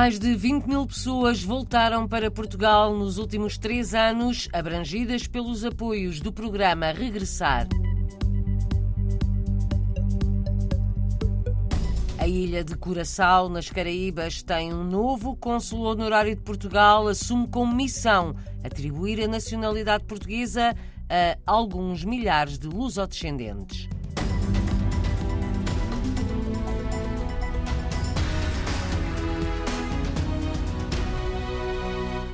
Mais de 20 mil pessoas voltaram para Portugal nos últimos três anos, abrangidas pelos apoios do programa Regressar. A ilha de Curaçao, nas Caraíbas, tem um novo cônsul honorário de Portugal, assume como missão atribuir a nacionalidade portuguesa a alguns milhares de lusodescendentes.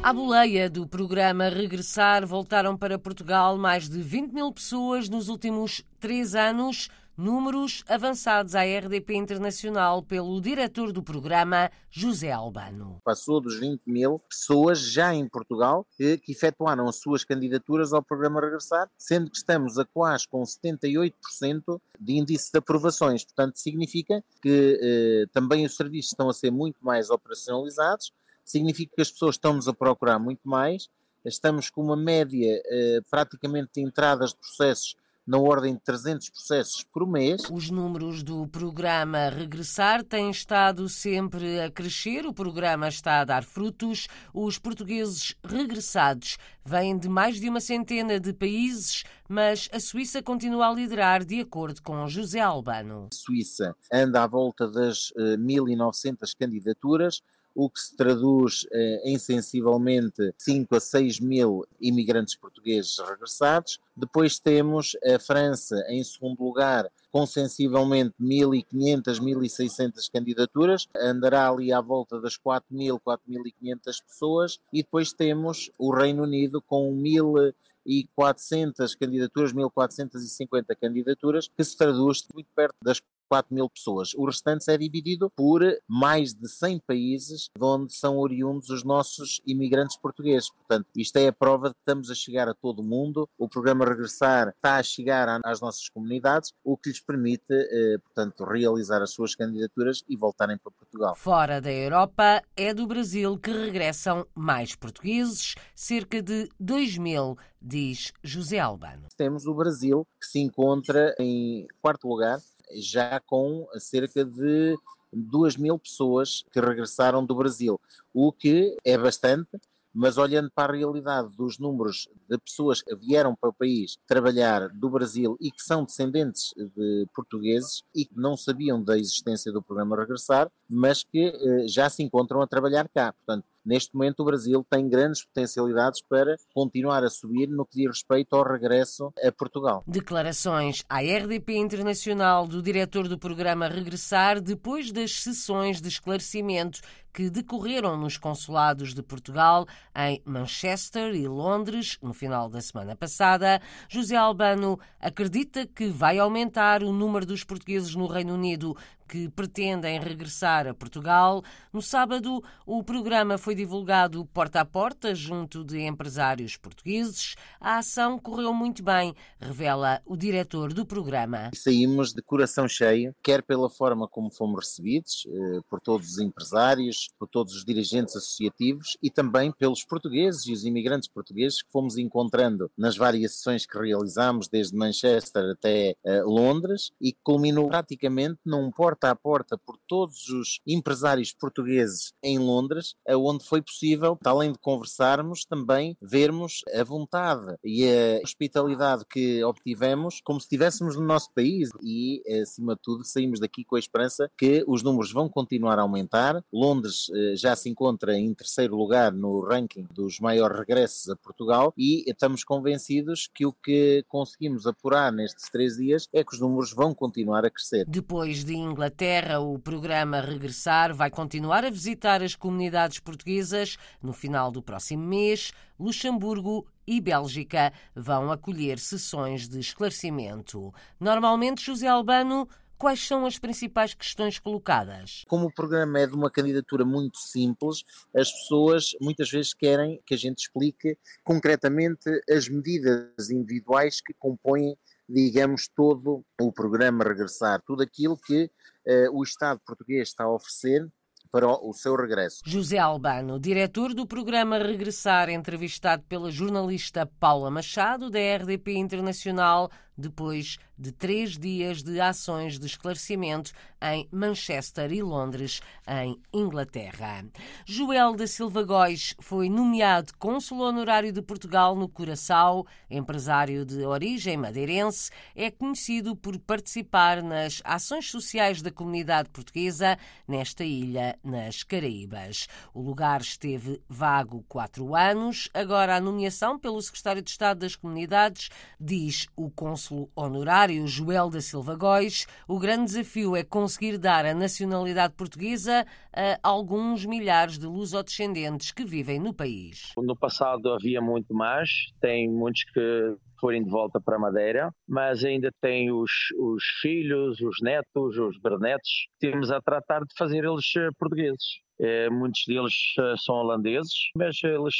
À boleia do programa Regressar, voltaram para Portugal mais de 20 mil pessoas nos últimos três anos, números avançados à RDP Internacional pelo diretor do programa, José Albano. Passou dos 20 mil pessoas já em Portugal que, que efetuaram as suas candidaturas ao programa Regressar, sendo que estamos a quase com 78% de índice de aprovações. Portanto, significa que eh, também os serviços estão a ser muito mais operacionalizados significa que as pessoas estão-nos a procurar muito mais, estamos com uma média eh, praticamente de entradas de processos na ordem de 300 processos por mês. Os números do programa Regressar têm estado sempre a crescer, o programa está a dar frutos. Os portugueses regressados vêm de mais de uma centena de países, mas a Suíça continua a liderar, de acordo com José Albano. A Suíça anda à volta das 1.900 eh, candidaturas o que se traduz eh, em sensivelmente 5 a 6 mil imigrantes portugueses regressados. Depois temos a França em segundo lugar, com sensivelmente 1.500, 1.600 candidaturas, andará ali à volta das 4.000, 4.500 pessoas. E depois temos o Reino Unido com 1.400 candidaturas, 1.450 candidaturas, que se traduz muito perto das 4 mil pessoas. O restante é dividido por mais de 100 países de onde são oriundos os nossos imigrantes portugueses. Portanto, isto é a prova de que estamos a chegar a todo o mundo. O programa Regressar está a chegar às nossas comunidades, o que lhes permite, eh, portanto, realizar as suas candidaturas e voltarem para Portugal. Fora da Europa, é do Brasil que regressam mais portugueses, cerca de 2 mil, diz José Albano. Temos o Brasil, que se encontra em quarto lugar já com cerca de 2 mil pessoas que regressaram do Brasil, o que é bastante, mas olhando para a realidade dos números de pessoas que vieram para o país trabalhar do Brasil e que são descendentes de portugueses e que não sabiam da existência do programa Regressar, mas que eh, já se encontram a trabalhar cá. Portanto, Neste momento, o Brasil tem grandes potencialidades para continuar a subir no que diz respeito ao regresso a Portugal. Declarações à RDP Internacional do diretor do programa Regressar depois das sessões de esclarecimento que decorreram nos consulados de Portugal em Manchester e Londres no final da semana passada. José Albano acredita que vai aumentar o número dos portugueses no Reino Unido que pretendem regressar a Portugal. No sábado, o programa foi divulgado porta a porta junto de empresários portugueses. A ação correu muito bem, revela o diretor do programa. Saímos de coração cheio, quer pela forma como fomos recebidos, eh, por todos os empresários, por todos os dirigentes associativos e também pelos portugueses e os imigrantes portugueses que fomos encontrando nas várias sessões que realizámos, desde Manchester até eh, Londres, e que culminou praticamente num porta porta a porta por todos os empresários portugueses em Londres, onde foi possível, além de conversarmos, também vermos a vontade e a hospitalidade que obtivemos como se estivéssemos no nosso país e, acima de tudo, saímos daqui com a esperança que os números vão continuar a aumentar. Londres eh, já se encontra em terceiro lugar no ranking dos maiores regressos a Portugal e estamos convencidos que o que conseguimos apurar nestes três dias é que os números vão continuar a crescer. Depois de Inglaterra, Inglaterra, o programa Regressar vai continuar a visitar as comunidades portuguesas no final do próximo mês. Luxemburgo e Bélgica vão acolher sessões de esclarecimento. Normalmente, José Albano. Quais são as principais questões colocadas? Como o programa é de uma candidatura muito simples, as pessoas muitas vezes querem que a gente explique concretamente as medidas individuais que compõem digamos, todo o programa Regressar, tudo aquilo que uh, o Estado português está a oferecer para o seu regresso. José Albano, diretor do programa Regressar, entrevistado pela jornalista Paula Machado, da RDP Internacional, depois de três dias de ações de esclarecimento em Manchester e Londres, em Inglaterra. Joel da Silva Góis foi nomeado cônsul honorário de Portugal no Curaçao, empresário de origem madeirense, é conhecido por participar nas ações sociais da comunidade portuguesa nesta ilha, nas Caraíbas. O lugar esteve vago quatro anos, agora a nomeação pelo secretário de Estado das Comunidades, diz o cônsul honorário Joel da Silva Góis, o grande desafio é conseguir dar a nacionalidade portuguesa a alguns milhares de lusodescendentes que vivem no país. No passado havia muito mais, tem muitos que forem de volta para Madeira, mas ainda tem os, os filhos, os netos, os bernetos, temos a tratar de fazer eles eh, portugueses. É, muitos deles eh, são holandeses, mas eles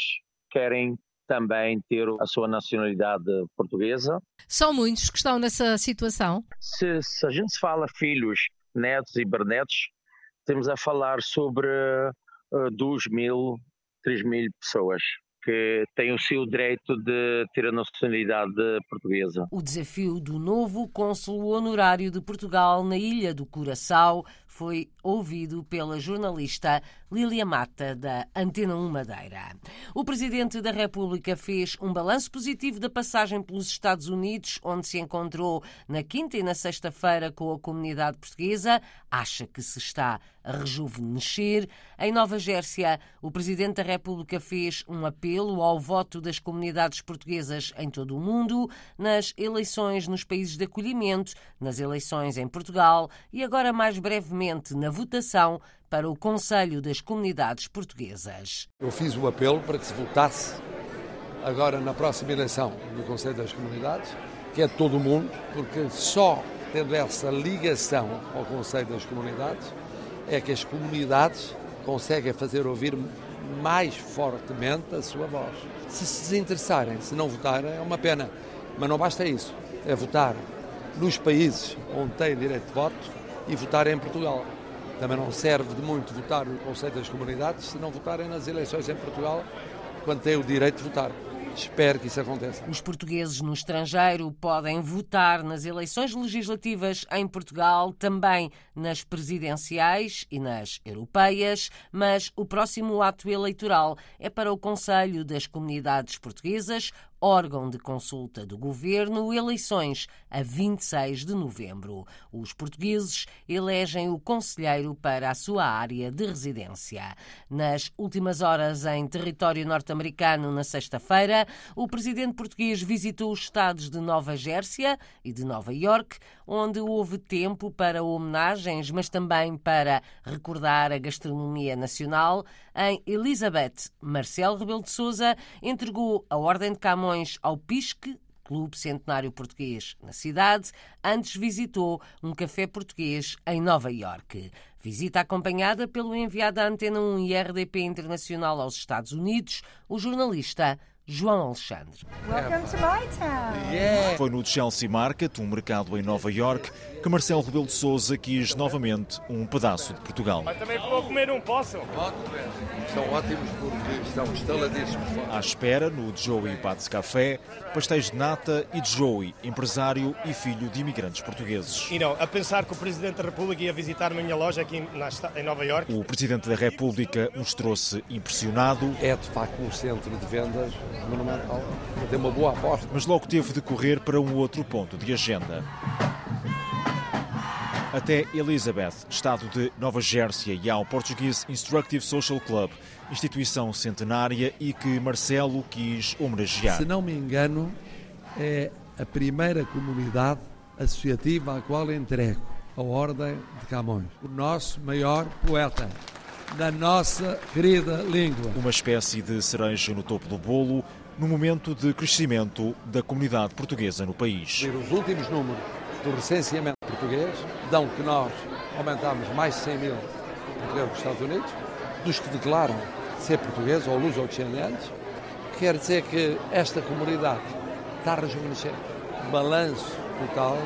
querem também ter a sua nacionalidade portuguesa. São muitos que estão nessa situação? Se, se a gente se fala filhos, netos e bernetos, temos a falar sobre uh, 2 mil, 3 mil pessoas que têm o seu direito de ter a nacionalidade portuguesa. O desafio do novo cônsul honorário de Portugal na Ilha do Curaçao foi ouvido pela jornalista Lília Mata, da Antena 1 Madeira. O Presidente da República fez um balanço positivo da passagem pelos Estados Unidos, onde se encontrou na quinta e na sexta-feira com a comunidade portuguesa. Acha que se está a rejuvenescer. Em Nova Gércia, o Presidente da República fez um apelo ao voto das comunidades portuguesas em todo o mundo, nas eleições nos países de acolhimento, nas eleições em Portugal e agora mais brevemente na votação para o Conselho das Comunidades Portuguesas. Eu fiz o apelo para que se votasse agora na próxima eleição do Conselho das Comunidades, que é de todo o mundo, porque só tendo essa ligação ao Conselho das Comunidades é que as comunidades conseguem fazer ouvir mais fortemente a sua voz. Se se desinteressarem, se não votarem, é uma pena. Mas não basta isso. É votar nos países onde têm direito de voto e votar em Portugal. Também não serve de muito votar no Conselho das Comunidades se não votarem nas eleições em Portugal, quando têm o direito de votar. Espero que isso aconteça. Os portugueses no estrangeiro podem votar nas eleições legislativas em Portugal, também nas presidenciais e nas europeias, mas o próximo ato eleitoral é para o Conselho das Comunidades Portuguesas, órgão de consulta do governo, eleições a 26 de novembro. Os portugueses elegem o conselheiro para a sua área de residência. Nas últimas horas, em território norte-americano, na sexta-feira, o presidente português visitou os estados de Nova Gércia e de Nova York, onde houve tempo para homenagens, mas também para recordar a gastronomia nacional. Em Elizabeth, Marcelo Rebelo de Sousa entregou a Ordem de Camões ao Pisque, Clube Centenário Português, na cidade, antes visitou um café português em Nova Iorque. Visita acompanhada pelo enviado da Antena 1 e RDP Internacional aos Estados Unidos, o jornalista João Alexandre. Welcome to my town. Yeah. Foi no Chelsea Market, um mercado em Nova York, que Marcelo Rebelo de Sousa quis novamente um pedaço de Portugal. Mas também vou comer um, posso? São ótimos porque estão estaladíssimos. À espera, no Joey Pats Café, pastéis de nata e Joey, empresário e filho de imigrantes portugueses. E não, a pensar que o Presidente da República ia visitar a minha loja aqui em Nova York. O Presidente da República mostrou-se impressionado. É de facto um centro de vendas monumental. Tem uma boa aposta. Mas logo teve de correr para um outro ponto de agenda até Elizabeth, estado de Nova Gércia, e ao Portuguese Instructive Social Club, instituição centenária e que Marcelo quis homenagear. Se não me engano, é a primeira comunidade associativa à qual entrego a Ordem de Camões, o nosso maior poeta da nossa querida língua. Uma espécie de cereja no topo do bolo, no momento de crescimento da comunidade portuguesa no país. Os últimos números do recenseamento português dão que nós aumentámos mais de 100 mil portugueses dos Estados Unidos, dos que declaram ser portugueses ou luso-descendentes, quer dizer que esta comunidade está a rejuvenescer. Balanço total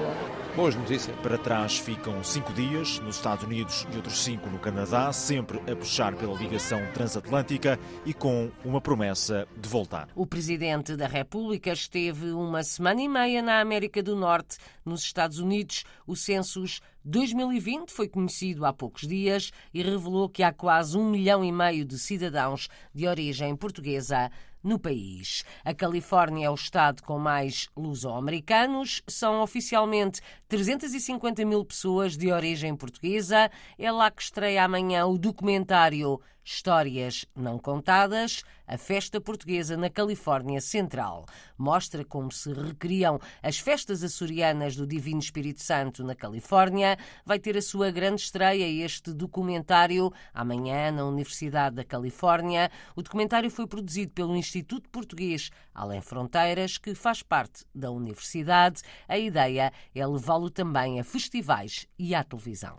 Boas notícias. Para trás ficam cinco dias nos Estados Unidos e outros cinco no Canadá, sempre a puxar pela ligação transatlântica e com uma promessa de voltar. O Presidente da República esteve uma semana e meia na América do Norte, nos Estados Unidos. O Census 2020 foi conhecido há poucos dias e revelou que há quase um milhão e meio de cidadãos de origem portuguesa no país. A Califórnia é o estado com mais luso-americanos. São oficialmente 350 mil pessoas de origem portuguesa. É lá que estreia amanhã o documentário Histórias Não Contadas, a festa portuguesa na Califórnia Central. Mostra como se recriam as festas açorianas do Divino Espírito Santo na Califórnia. Vai ter a sua grande estreia este documentário amanhã na Universidade da Califórnia. O documentário foi produzido pelo Instituto Português Além Fronteiras, que faz parte da universidade. A ideia é levá-lo também a festivais e à televisão.